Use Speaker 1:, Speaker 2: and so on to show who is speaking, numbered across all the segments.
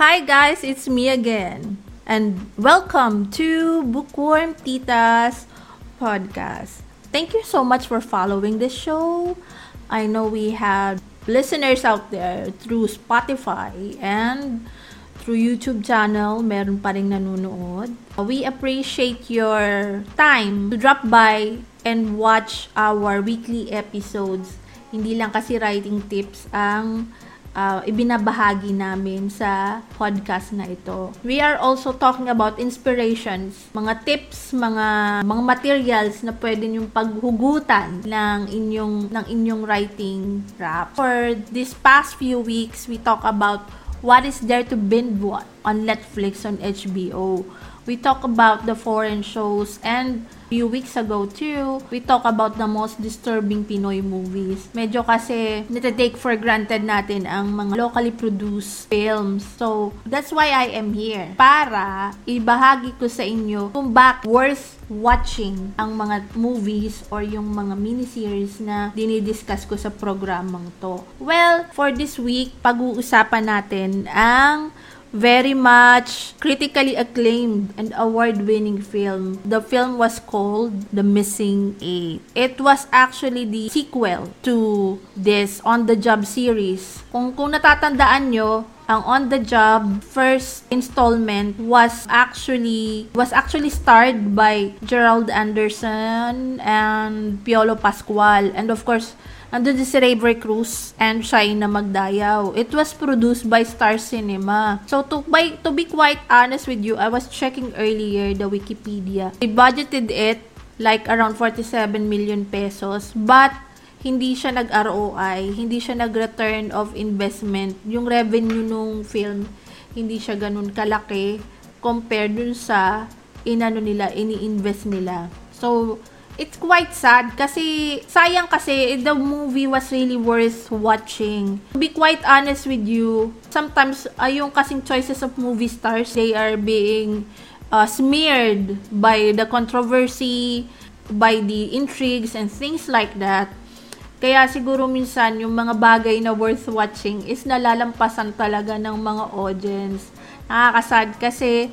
Speaker 1: Hi guys, it's me again. And welcome to Bookworm Tita's podcast. Thank you so much for following this show. I know we have listeners out there through Spotify and through YouTube channel, meron pa rin nanonood. We appreciate your time to drop by and watch our weekly episodes. Hindi lang kasi writing tips ang uh, ibinabahagi namin sa podcast na ito. We are also talking about inspirations, mga tips, mga mga materials na pwede niyong paghugutan ng inyong ng inyong writing rap. For this past few weeks, we talk about what is there to binge on Netflix on HBO. We talk about the foreign shows and few weeks ago too, we talk about the most disturbing Pinoy movies. Medyo kasi nita-take for granted natin ang mga locally produced films. So, that's why I am here. Para ibahagi ko sa inyo kung bakit worth watching ang mga movies or yung mga miniseries na dinidiscuss ko sa programang to. Well, for this week, pag-uusapan natin ang very much critically acclaimed and award-winning film. The film was called The Missing Eight. It was actually the sequel to this On the Job series. Kung kung natatandaan nyo, ang On the Job first installment was actually was actually starred by Gerald Anderson and Piolo Pascual and of course Andun din si Raver Cruz and Shaina Magdayaw. It was produced by Star Cinema. So to, by, to be quite honest with you, I was checking earlier the Wikipedia. They budgeted it like around 47 million pesos but hindi siya nag-ROI, hindi siya nag-return of investment. Yung revenue nung film, hindi siya ganun kalaki compared dun sa inano nila, ini-invest nila. So, it's quite sad kasi sayang kasi the movie was really worth watching. To be quite honest with you, sometimes uh, yung kasing choices of movie stars, they are being uh, smeared by the controversy, by the intrigues and things like that. Kaya siguro minsan yung mga bagay na worth watching is nalalampasan talaga ng mga audience. Nakakasad kasi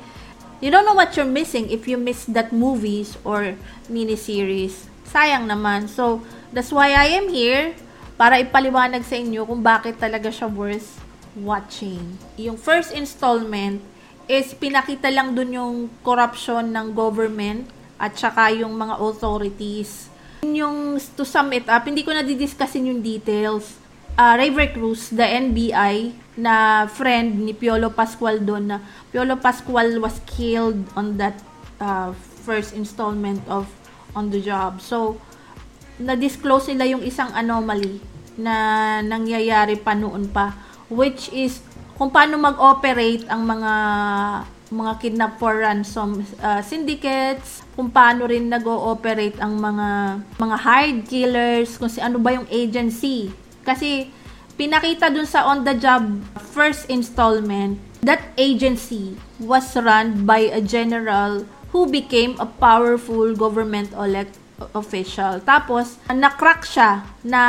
Speaker 1: you don't know what you're missing if you miss that movies or miniseries. Sayang naman. So, that's why I am here para ipaliwanag sa inyo kung bakit talaga siya worth watching. Yung first installment is pinakita lang dun yung corruption ng government at saka yung mga authorities. Yung to sum it up, hindi ko na didiscussin yung details uh, River Cruz, the NBI, na friend ni Piolo Pascual doon na Piolo Pascual was killed on that uh, first installment of On the Job. So, na-disclose nila yung isang anomaly na nangyayari pa noon pa which is kung paano mag-operate ang mga mga kidnap for ransom uh, syndicates, kung paano rin nag-ooperate ang mga mga hired killers, kung si ano ba yung agency kasi pinakita dun sa on the job first installment, that agency was run by a general who became a powerful government elect official. Tapos, nakrack siya na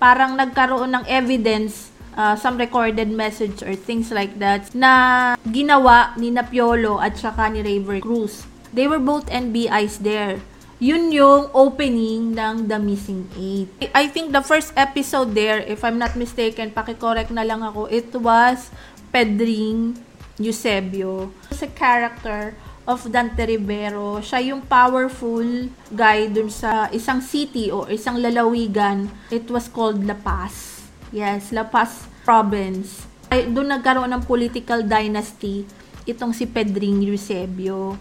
Speaker 1: parang nagkaroon ng evidence uh, some recorded message or things like that na ginawa ni Napiolo at saka ni Raver Cruz. They were both NBIs there yun yung opening ng The Missing Eight. I think the first episode there, if I'm not mistaken, pakicorrect na lang ako, it was Pedring Eusebio. Sa character of Dante Rivero, siya yung powerful guy dun sa isang city o isang lalawigan. It was called La Paz. Yes, La Paz province. Ay, doon nagkaroon ng political dynasty itong si Pedring Eusebio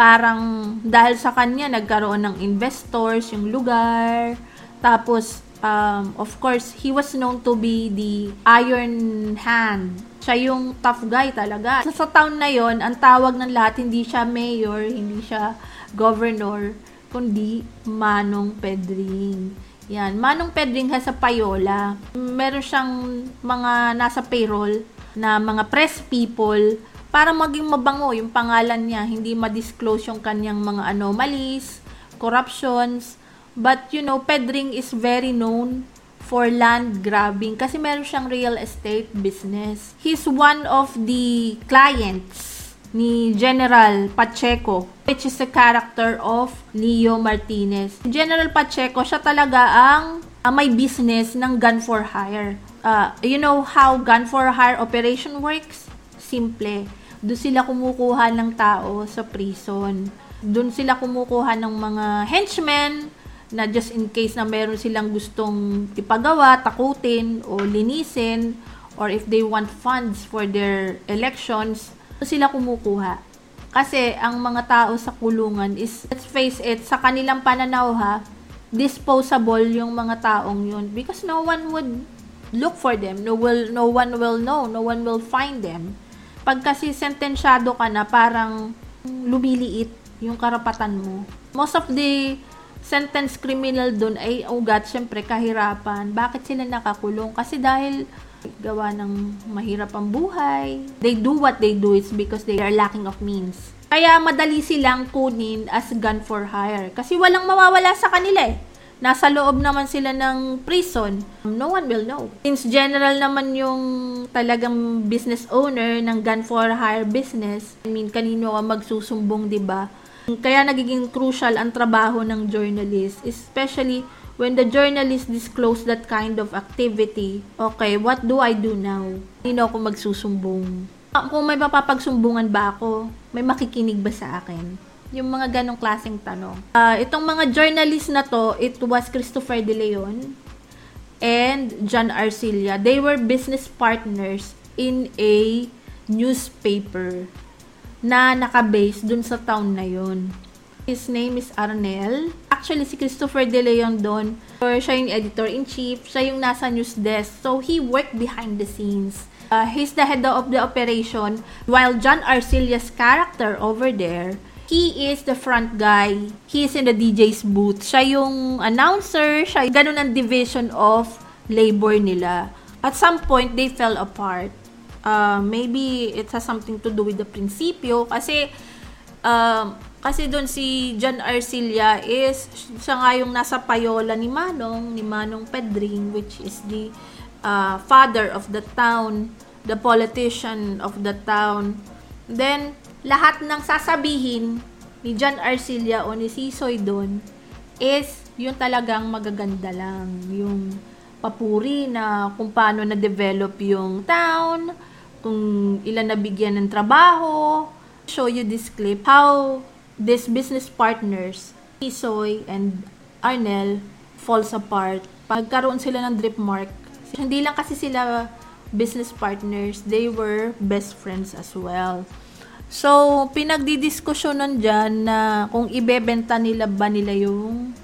Speaker 1: parang dahil sa kanya nagkaroon ng investors yung lugar. Tapos um, of course, he was known to be the iron hand. Siya yung tough guy talaga. Sa, sa town na yon ang tawag ng lahat, hindi siya mayor, hindi siya governor, kundi Manong Pedring. Yan. Manong Pedring has a payola. Meron siyang mga nasa payroll na mga press people para maging mabango yung pangalan niya, hindi ma-disclose yung kanyang mga anomalies, corruptions. But, you know, Pedring is very known for land grabbing kasi meron siyang real estate business. He's one of the clients ni General Pacheco which is the character of Leo Martinez. General Pacheco, siya talaga ang uh, may business ng gun for hire. Uh, you know how gun for hire operation works? Simple. Doon sila kumukuha ng tao sa prison. Doon sila kumukuha ng mga henchmen, na just in case na meron silang gustong ipagawa, takutin o linisin or if they want funds for their elections, sila kumukuha. Kasi ang mga tao sa kulungan is, let's face it, sa kanilang pananaw ha, disposable yung mga taong yun because no one would look for them. No will no one will know, no one will find them. Pag kasi sentensyado ka na parang lumiliit yung karapatan mo. Most of the sentence criminal doon ay ugat, syempre kahirapan. Bakit sila nakakulong? Kasi dahil gawa ng mahirap ang buhay. They do what they do is because they are lacking of means. Kaya madali silang kunin as gun for hire. Kasi walang mawawala sa kanila eh. Nasa loob naman sila ng prison. No one will know. Since general naman yung talagang business owner ng gun for hire business, I mean, kanino ka magsusumbong, di ba? Kaya nagiging crucial ang trabaho ng journalist, especially when the journalist disclose that kind of activity. Okay, what do I do now? Sino ako magsusumbong? Ah, kung may mapapagsumbungan ba ako, may makikinig ba sa akin? Yung mga ganong klaseng tanong. Uh, itong mga journalist na to, it was Christopher De Leon and John Arcilla. They were business partners in a newspaper na nakabase dun sa town na yun. His name is Arnel. Actually, si Christopher De Leon doon, siya yung editor-in-chief, siya yung nasa news desk. So, he worked behind the scenes. Uh, he's the head of the operation, while John Arcelia's character over there, he is the front guy. He is in the DJ's booth. Siya yung announcer, siya ganun ang division of labor nila. At some point, they fell apart uh, maybe it has something to do with the prinsipyo kasi uh, kasi doon si John Arcilla is siya nga yung nasa payola ni Manong ni Manong Pedring which is the uh, father of the town the politician of the town then lahat ng sasabihin ni John Arcilla o ni Sisoy doon is yung talagang magaganda lang yung papuri na kung paano na-develop yung town, kung ilan nabigyan ng trabaho. Show you this clip how these business partners, Isoy and Arnel, falls apart. Pagkaroon sila ng drip mark. Hindi lang kasi sila business partners, they were best friends as well. So, pinagdidiskusyonan dyan na kung ibebenta nila ba nila yung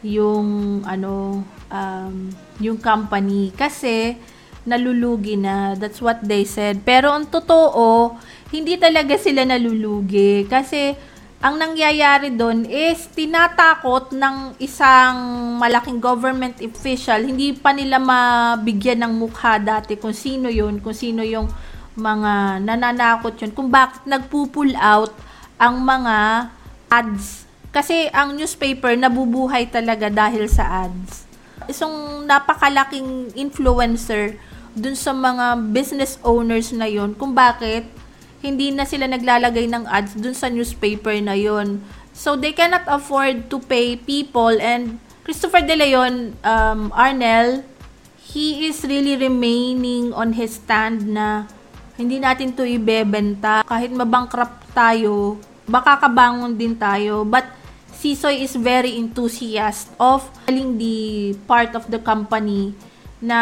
Speaker 1: yung ano um, yung company kasi nalulugi na. That's what they said. Pero ang totoo, hindi talaga sila nalulugi. Kasi, ang nangyayari doon is tinatakot ng isang malaking government official, hindi pa nila mabigyan ng mukha dati kung sino yun, kung sino yung mga nananakot yun, kung bakit nagpo-pull out ang mga ads. Kasi ang newspaper nabubuhay talaga dahil sa ads. Isang napakalaking influencer dun sa mga business owners na yon kung bakit hindi na sila naglalagay ng ads dun sa newspaper na yon. So, they cannot afford to pay people and Christopher De Leon, um, Arnel, he is really remaining on his stand na hindi natin to ibebenta. Kahit mabankrupt tayo, baka kabangon din tayo. But Sisoy is very enthusiast of telling the part of the company na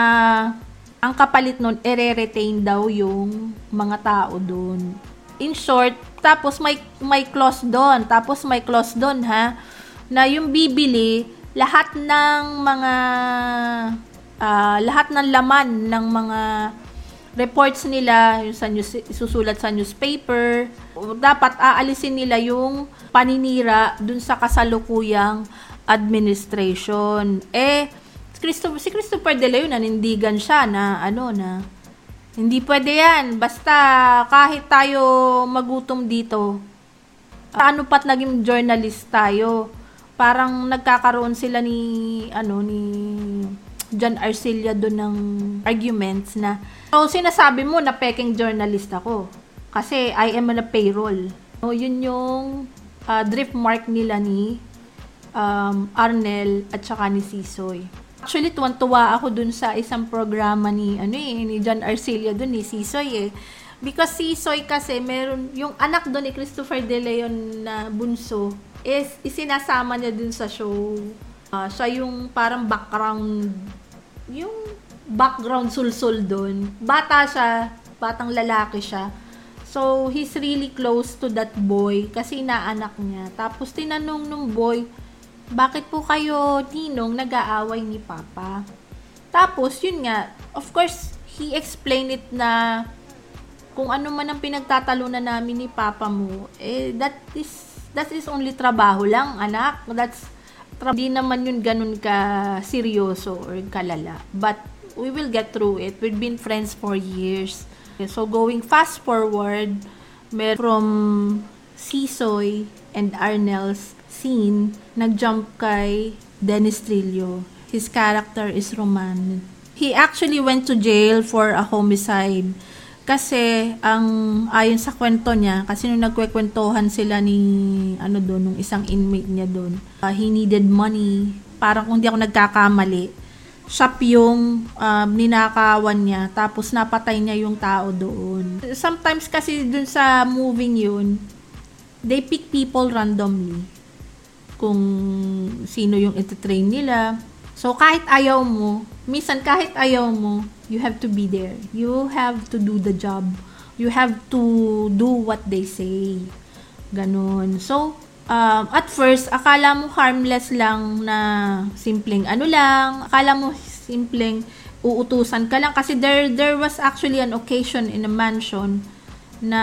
Speaker 1: ang kapalit nun, ere-retain daw yung mga tao doon. In short, tapos may, may clause doon, tapos may clause doon ha, na yung bibili, lahat ng mga, uh, lahat ng laman ng mga reports nila, yung sa news, isusulat sa newspaper, dapat aalisin nila yung paninira dun sa kasalukuyang administration. Eh, Christopher, si Christopher De Leon, nanindigan siya na ano na hindi pwede yan. Basta kahit tayo magutom dito, ano pat naging journalist tayo. Parang nagkakaroon sila ni ano ni John Arcilla doon ng arguments na, so sinasabi mo na peking journalist ako. Kasi I am on a payroll. So, yun yung uh, drift mark nila ni um, Arnel at saka ni Sisoy. Actually, tuwan-tuwa ako dun sa isang programa ni, ano eh, ni John Arcilla dun, ni Sisoy eh. Because Sisoy kasi, meron, yung anak doon ni Christopher De Leon na bunso, is isinasama niya dun sa show. Uh, siya yung parang background, yung background sulsul doon. Bata siya, batang lalaki siya. So, he's really close to that boy kasi inaanak niya. Tapos, tinanong nung boy, bakit po kayo, Ninong, nag-aaway ni Papa? Tapos, yun nga, of course, he explained it na kung ano man ang pinagtatalunan namin ni Papa mo, eh, that is, that is only trabaho lang, anak. That's, hindi naman yun ganun ka seryoso or kalala. But, we will get through it. We've been friends for years. So, going fast forward, mer from Sisoy and Arnel's scene, nag-jump kay Dennis Trillo. His character is Roman. He actually went to jail for a homicide. Kasi, ang ayon sa kwento niya, kasi nung nagkwekwentuhan sila ni, ano doon, nung isang inmate niya doon, uh, he needed money. Parang kung di ako nagkakamali, shop yung uh, ninakawan niya, tapos napatay niya yung tao doon. Sometimes kasi dun sa moving yun, they pick people randomly kung sino yung ititrain nila. So, kahit ayaw mo, minsan kahit ayaw mo, you have to be there. You have to do the job. You have to do what they say. Ganon. So, um, at first, akala mo harmless lang na simpleng ano lang. Akala mo simpleng uutusan ka lang. Kasi there, there was actually an occasion in a mansion na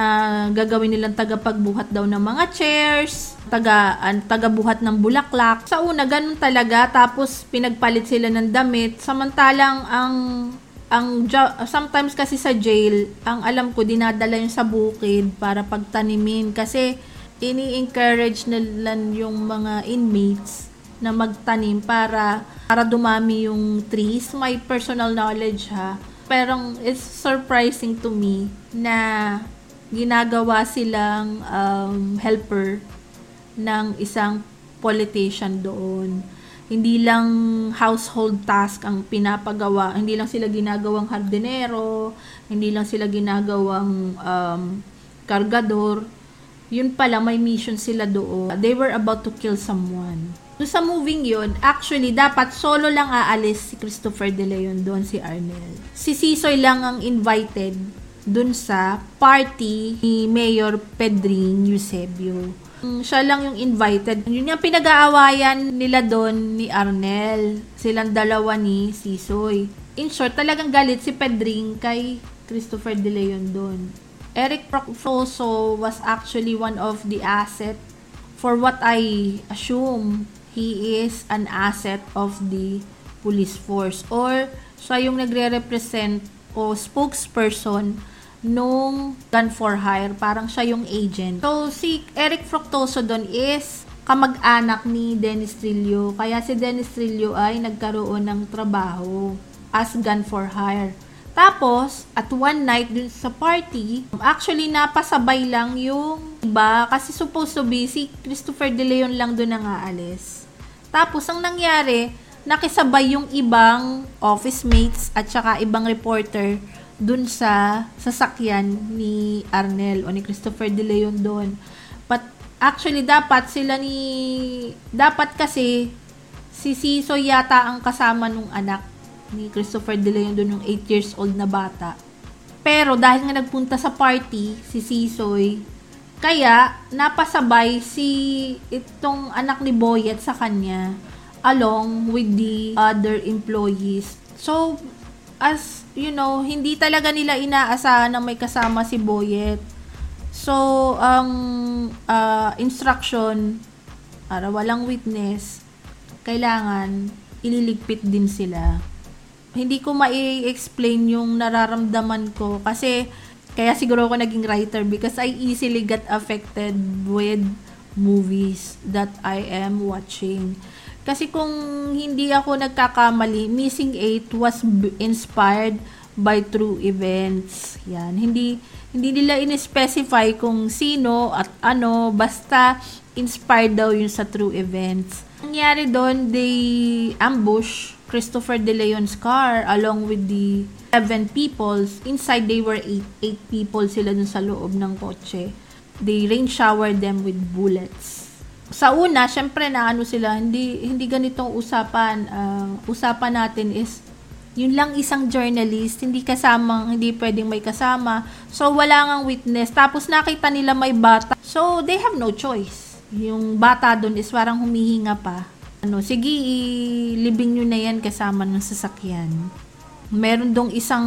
Speaker 1: gagawin nilang tagapagbuhat daw ng mga chairs, taga an, tagabuhat ng bulaklak. Sa una ganun talaga tapos pinagpalit sila ng damit samantalang ang ang sometimes kasi sa jail, ang alam ko dinadala yung sa bukid para pagtanimin kasi ini-encourage nila yung mga inmates na magtanim para para dumami yung trees. My personal knowledge ha. Pero it's surprising to me na ginagawa silang um, helper ng isang politician doon. Hindi lang household task ang pinapagawa, hindi lang sila ginagawang hardinero, hindi lang sila ginagawang um, kargador. Yun pala, may mission sila doon. They were about to kill someone. So, sa moving yun, actually, dapat solo lang aalis si Christopher De Leon doon, si Arnel. Si Sisoy lang ang invited dun sa party ni Mayor Pedring Eusebio. Siya lang yung invited. Yun yung pinag-aawayan nila doon ni Arnel. Silang dalawa ni Sisoy. In short, talagang galit si Pedring kay Christopher De Leon doon. Eric Procfoso was actually one of the asset for what I assume he is an asset of the police force or siya yung nagre-represent o spokesperson nung gun for hire. Parang siya yung agent. So, si Eric Fructoso doon is kamag-anak ni Dennis Trillo. Kaya si Dennis Trillo ay nagkaroon ng trabaho as gun for hire. Tapos, at one night dun sa party, actually napasabay lang yung iba kasi supposed to be si Christopher De Leon lang doon ang aalis. Tapos, ang nangyari, nakisabay yung ibang office mates at saka ibang reporter dun sa sasakyan ni Arnel o ni Christopher De Leon doon. But actually dapat sila ni dapat kasi si Siso yata ang kasama nung anak ni Christopher De Leon doon yung 8 years old na bata. Pero dahil nga nagpunta sa party si Sisoy, kaya napasabay si itong anak ni Boyet sa kanya along with the other employees. So as you know, hindi talaga nila inaasahan na may kasama si Boyet. So, ang uh, instruction, para walang witness, kailangan ililigpit din sila. Hindi ko mai-explain yung nararamdaman ko kasi kaya siguro ako naging writer because I easily get affected with movies that I am watching. Kasi kung hindi ako nagkakamali, Missing 8 was inspired by true events. Yan. Hindi hindi nila in-specify kung sino at ano, basta inspired daw yun sa true events. Nangyari doon, they ambush Christopher De Leon's car along with the seven people. Inside, they were eight, eight people sila dun sa loob ng kotse. They rain showered them with bullets sa una, syempre na ano sila, hindi hindi ganitong usapan. Uh, usapan natin is yun lang isang journalist, hindi kasamang, hindi pwedeng may kasama. So, wala ngang witness. Tapos, nakita nila may bata. So, they have no choice. Yung bata doon is parang humihinga pa. Ano, sige, ilibing nyo na yan kasama ng sasakyan. Meron dong isang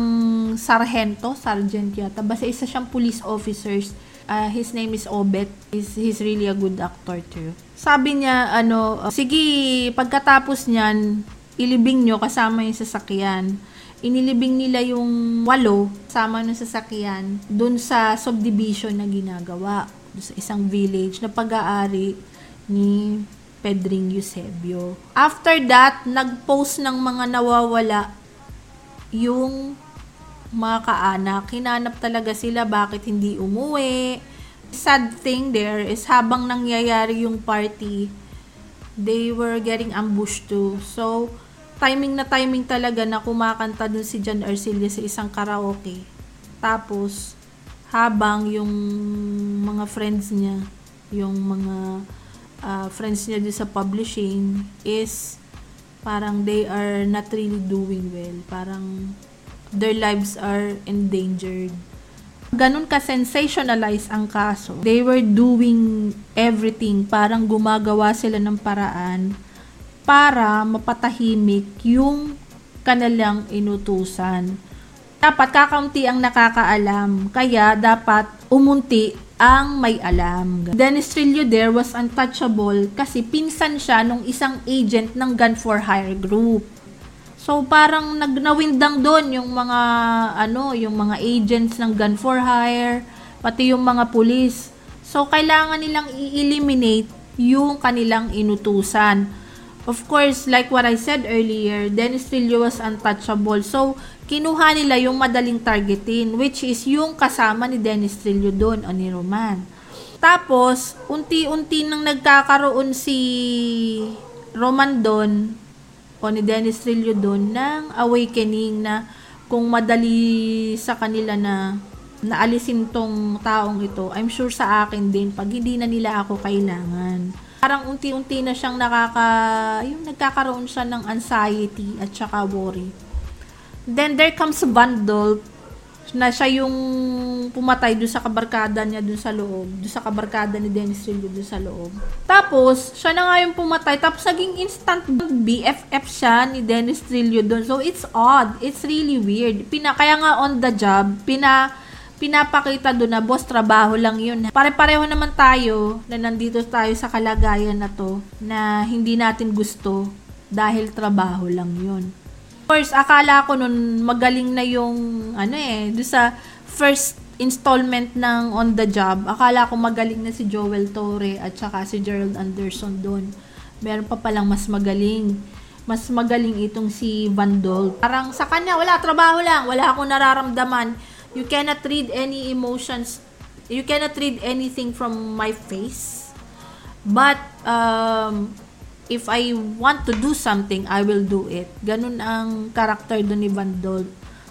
Speaker 1: sarhento, sergeant yata. Basta isa siyang police officers Uh, his name is Obet. He's, he's really a good actor too. Sabi niya, ano, sige, pagkatapos niyan, ilibing nyo kasama yung sasakyan. Inilibing nila yung walo kasama ng sasakyan dun sa subdivision na ginagawa. Sa isang village na pag-aari ni Pedring Eusebio. After that, nag-post ng mga nawawala yung mga kaanak, hinanap talaga sila bakit hindi umuwi. Sad thing there is habang nangyayari yung party, they were getting ambushed too. So, timing na timing talaga na kumakanta dun si John Arcilia sa isang karaoke. Tapos, habang yung mga friends niya, yung mga uh, friends niya dun sa publishing is parang they are not really doing well. Parang their lives are endangered. Ganun ka-sensationalize ang kaso. They were doing everything, parang gumagawa sila ng paraan para mapatahimik yung kanilang inutusan. Dapat kakaunti ang nakakaalam, kaya dapat umunti ang may alam. Dennis Trillo there was untouchable kasi pinsan siya nung isang agent ng Gun for Hire group. So parang nagnawindang doon yung mga ano, yung mga agents ng gun for hire, pati yung mga pulis. So kailangan nilang i-eliminate yung kanilang inutusan. Of course, like what I said earlier, Dennis Trillo was untouchable. So, kinuha nila yung madaling targetin, which is yung kasama ni Dennis Trillo doon o ni Roman. Tapos, unti-unti nang nagkakaroon si Roman doon, o ni Dennis Trillo doon ng awakening na kung madali sa kanila na naalisin tong taong ito, I'm sure sa akin din pag hindi na nila ako kailangan. Parang unti-unti na siyang nakaka, yung nagkakaroon siya ng anxiety at saka worry. Then there comes Bundle na siya yung pumatay doon sa kabarkada niya doon sa loob, doon sa kabarkada ni Dennis Trillo doon sa loob. Tapos, siya na nga yung pumatay, tapos naging instant BFF siya ni Dennis Trillo doon. So, it's odd. It's really weird. Pina, kaya nga on the job, pina, pinapakita doon na, boss, trabaho lang yun. Pare-pareho naman tayo na nandito tayo sa kalagayan na to, na hindi natin gusto dahil trabaho lang yun course, akala ko nun magaling na yung ano eh, do sa first installment ng On the Job, akala ko magaling na si Joel Torre at saka si Gerald Anderson doon. Meron pa palang mas magaling. Mas magaling itong si Vandol. Parang sa kanya, wala, trabaho lang. Wala akong nararamdaman. You cannot read any emotions. You cannot read anything from my face. But, um, if I want to do something, I will do it. Ganun ang karakter doon ni Van Dolt.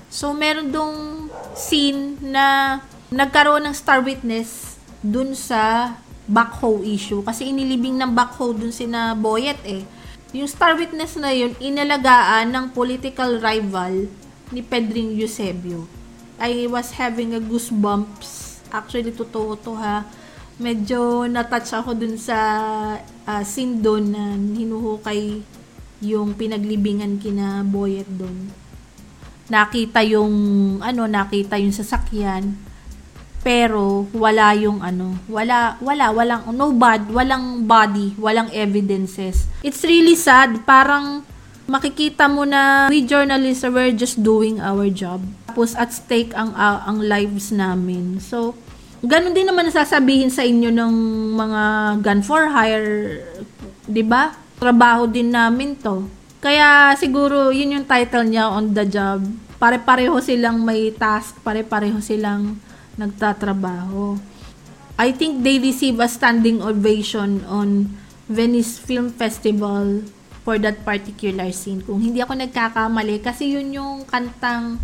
Speaker 1: So, meron dong scene na nagkaroon ng star witness dun sa backhoe issue. Kasi inilibing ng backhoe dun si na Boyet eh. Yung star witness na yun, inalagaan ng political rival ni Pedring Eusebio. I was having a goosebumps. Actually, totoo to ha medyo natouch ako dun sa uh, scene doon na hinuhukay yung pinaglibingan kina Boyet doon. Nakita yung ano, nakita yung sasakyan pero wala yung ano, wala wala walang no bad, walang body, walang evidences. It's really sad, parang makikita mo na we journalists were just doing our job. Tapos at stake ang uh, ang lives namin. So Ganon din naman sasabihin sa inyo ng mga gun for hire, 'di ba? trabaho din namin to. Kaya siguro yun yung title niya on the job. Pare-pareho silang may task, pare-pareho silang nagtatrabaho. I think they receive a standing ovation on Venice Film Festival for that particular scene. Kung hindi ako nagkakamali, kasi yun yung kantang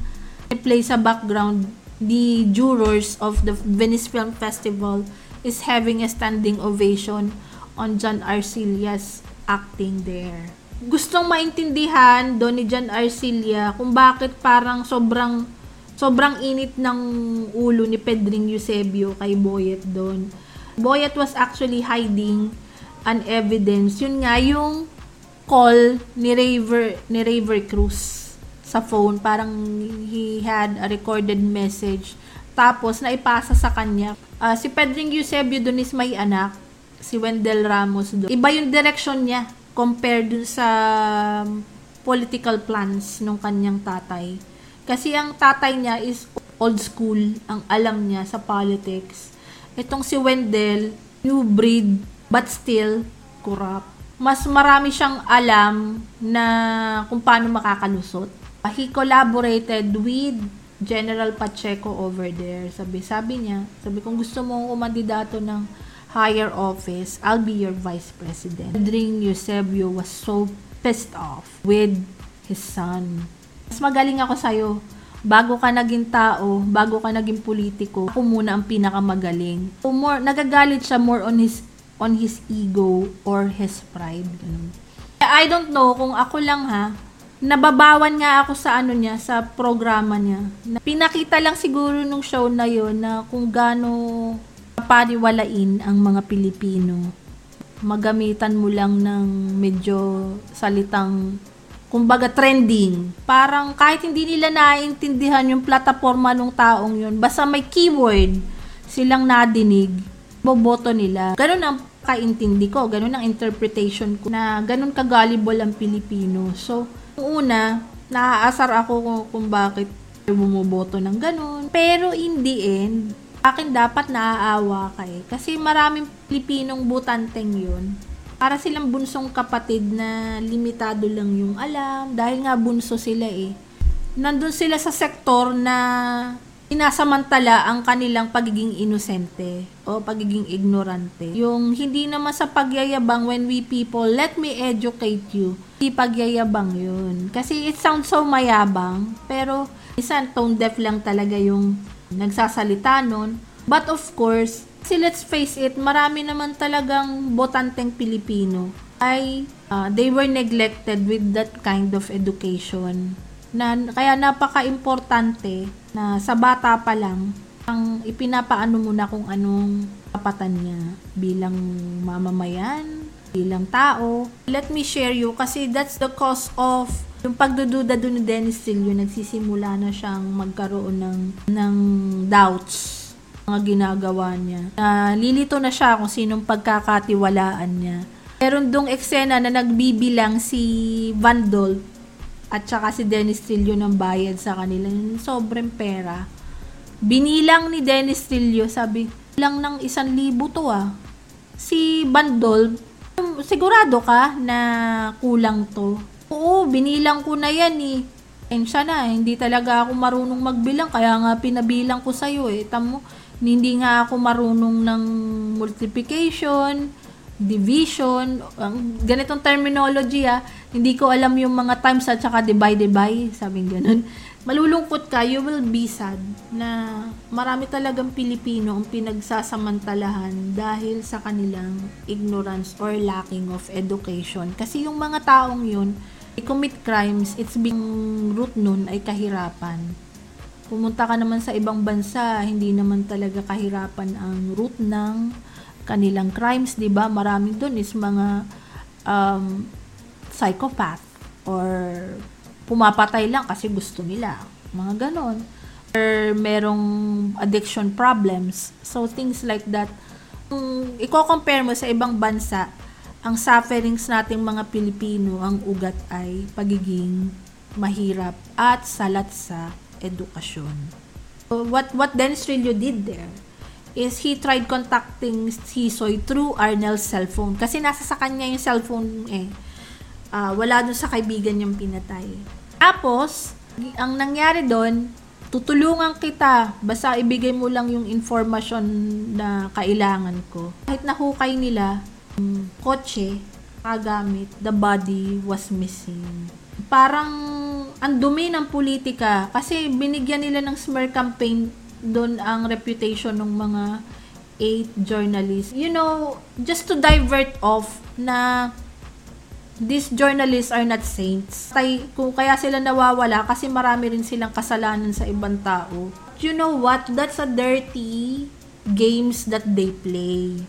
Speaker 1: play sa background, the jurors of the Venice Film Festival is having a standing ovation on John Arcelia's acting there. Gustong maintindihan doon ni John Arcelia kung bakit parang sobrang sobrang init ng ulo ni Pedring Eusebio kay Boyet doon. Boyet was actually hiding an evidence. Yun nga, yung call ni Raver, ni Raver Cruz sa phone. Parang he had a recorded message. Tapos, naipasa sa kanya. Uh, si Pedring Eusebio doon is may anak. Si Wendell Ramos doon. Iba yung direction niya compared dun sa political plans ng kanyang tatay kasi ang tatay niya is old school, ang alam niya sa politics. Itong si Wendell, new breed, but still corrupt. Mas marami siyang alam na kung paano makakalusot. He collaborated with General Pacheco over there. Sabi, sabi niya, sabi kung gusto mo kumandidato ng higher office, I'll be your vice president. Pedring Eusebio was so pissed off with his son mas magaling ako sa'yo. Bago ka naging tao, bago ka naging politiko, ako muna ang pinakamagaling. So more, nagagalit siya more on his on his ego or his pride. Ganun. I don't know kung ako lang ha, nababawan nga ako sa ano niya, sa programa niya. Pinakita lang siguro nung show na yon na kung gaano paniwalain ang mga Pilipino. Magamitan mo lang ng medyo salitang kumbaga trending. Parang kahit hindi nila naiintindihan yung plataforma ng taong yun, basta may keyword silang nadinig, boboto nila. Ganun ang kaintindi ko, ganun ang interpretation ko na ganun kagullible ang Pilipino. So, una, naaasar ako kung, bakit bumoboto ng ganun. Pero in the end, akin dapat naaawa ka eh. Kasi maraming Pilipinong butanteng yun para silang bunsong kapatid na limitado lang yung alam dahil nga bunso sila eh. Nandun sila sa sektor na inasamantala ang kanilang pagiging inosente o pagiging ignorante. Yung hindi naman sa pagyayabang when we people, let me educate you. Hindi pagyayabang yun. Kasi it sounds so mayabang, pero isang tone deaf lang talaga yung nagsasalita nun. But of course, kasi let's face it, marami naman talagang botanteng Pilipino ay uh, they were neglected with that kind of education. Na, kaya napaka-importante na sa bata pa lang ang ipinapaano mo na kung anong kapatan niya bilang mamamayan, bilang tao. Let me share you kasi that's the cause of yung pagdududa doon ni Dennis Trillo, nagsisimula na siyang magkaroon ng, ng doubts mga ginagawa niya. Uh, lilito na siya kung sinong pagkakatiwalaan niya. Meron dong eksena na nagbibilang si Vandol at saka si Dennis Trillo ng bayad sa kanila. Sobrang pera. Binilang ni Dennis Trillo, sabi, lang ng isang libo to ah. Si Bandol, sigurado ka na kulang to? Oo, binilang ko na yan eh. Ensya na, hindi talaga ako marunong magbilang, kaya nga pinabilang ko sa'yo eh. Tamo, hindi nga ako marunong ng multiplication, division, ang ganitong terminology ah, hindi ko alam yung mga times at saka divide by, sabing ganun. Malulungkot ka, you will be sad na marami talagang Pilipino ang pinagsasamantalahan dahil sa kanilang ignorance or lacking of education. Kasi yung mga taong yun, i-commit crimes, it's being root nun ay kahirapan pumunta ka naman sa ibang bansa, hindi naman talaga kahirapan ang root ng kanilang crimes, 'di ba? Maraming doon is mga um, psychopath or pumapatay lang kasi gusto nila. Mga ganon. Or merong addiction problems. So, things like that. Kung i-compare mo sa ibang bansa, ang sufferings nating mga Pilipino, ang ugat ay pagiging mahirap at salat sa edukasyon. So what what Dennis Trillo did there is he tried contacting si Soy through Arnel's cellphone. Kasi nasa sa kanya yung cellphone eh. Uh, wala dun sa kaibigan niyang pinatay. Tapos, ang nangyari doon, tutulungan kita. Basta ibigay mo lang yung information na kailangan ko. Kahit nahukay nila, yung kotse, kagamit, the body was missing. Parang ang dumi ng politika kasi binigyan nila ng smear campaign doon ang reputation ng mga eight journalists. You know, just to divert off na these journalists are not saints. Tay, kung kaya sila nawawala kasi marami rin silang kasalanan sa ibang tao. You know what? That's a dirty games that they play.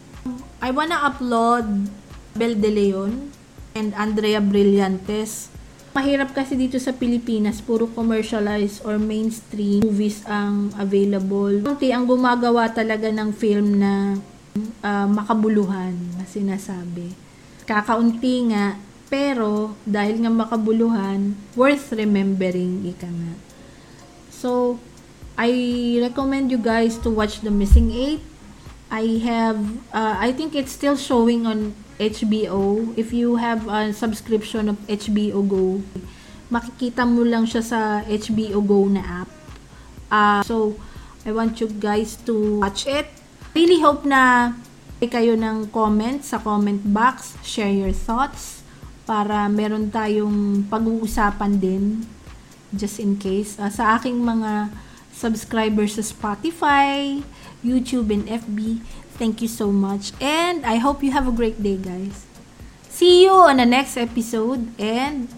Speaker 1: I wanna upload Bel De Leon and Andrea Brillantes. Mahirap kasi dito sa Pilipinas, puro commercialized or mainstream movies ang available. Okay, ang gumagawa talaga ng film na uh, makabuluhan na sinasabi. Kakaunti nga, pero dahil nga makabuluhan, worth remembering ika nga. So, I recommend you guys to watch The Missing Eight. I have, uh, I think it's still showing on HBO. If you have a subscription of HBO Go, makikita mo lang siya sa HBO Go na app. Uh, so, I want you guys to watch it. Really hope na kayo ng comment sa comment box, share your thoughts para meron tayong pag-uusapan din just in case uh, sa aking mga subscribers sa Spotify, YouTube and FB. Thank you so much. And I hope you have a great day, guys. See you on the next episode and.